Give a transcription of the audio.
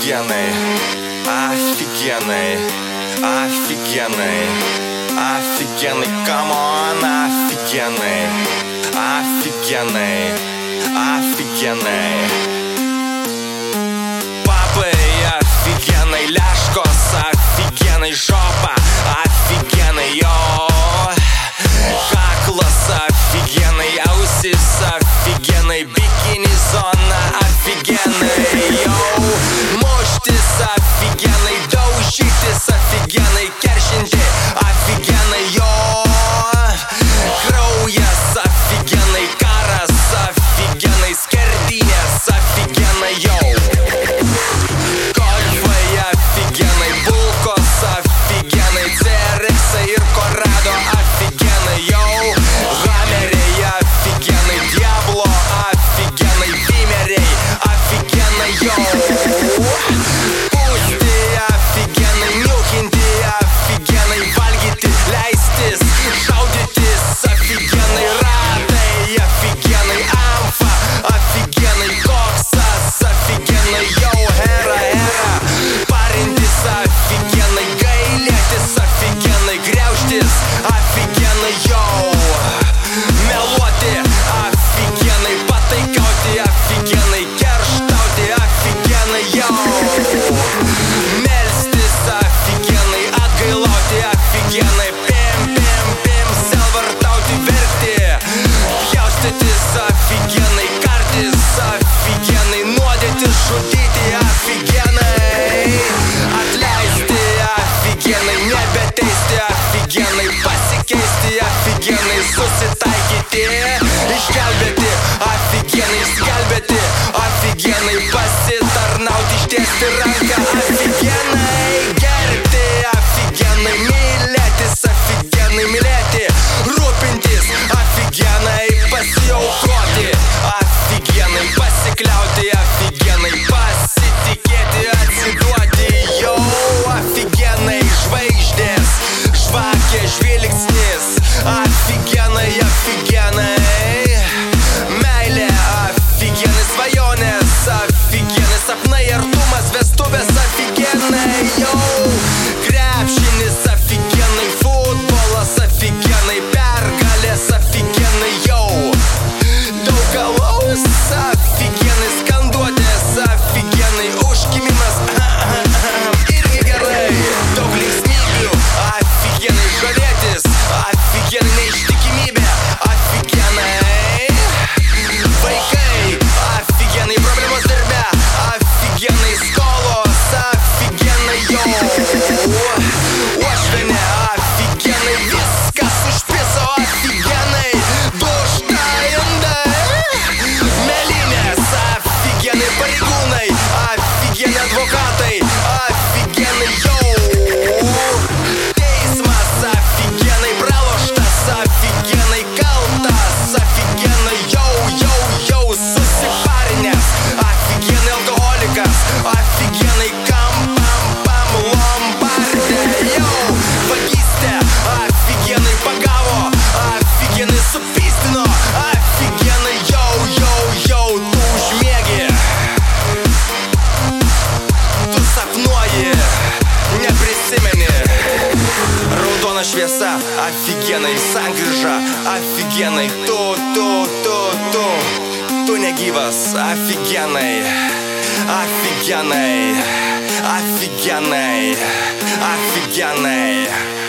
Офигенный, офигенный, офигенный, офигенный, камон, офигенный, офигенный, офигенный. Папы офигенный, ляшкос офигенный, жопа. Офигенный, йоу. Хаклас офигенный, аусис офигенный, бикини зона офигенный, йоу. šutyti aфиgenai Atleisti aфиgenai, nebeteisti aфиgenai Pasikeisti aфиgenai, susitaikyti Išgelbėti aфиgenai, išgelbėti aфиgenai Pasitarnauti, ištiesti ranką aфиgenai Gerbti aфиgenai, mylėtis aфиgenai, mylėti Rūpintis aфиgenai, pasiaukoti aфиgenai, pasikliauti aфиgenai Aфигенai pasitikėti, atsiduoti jau Aфигенai žvaigždės, žvakė žvilgsnis Aфигенai, aфигенai šviesa Aфигенai sankryža Aфигенai tu, tu, tu, tu Tu negyvas Aфигенai Aфигенai Aфигенai Aфигенai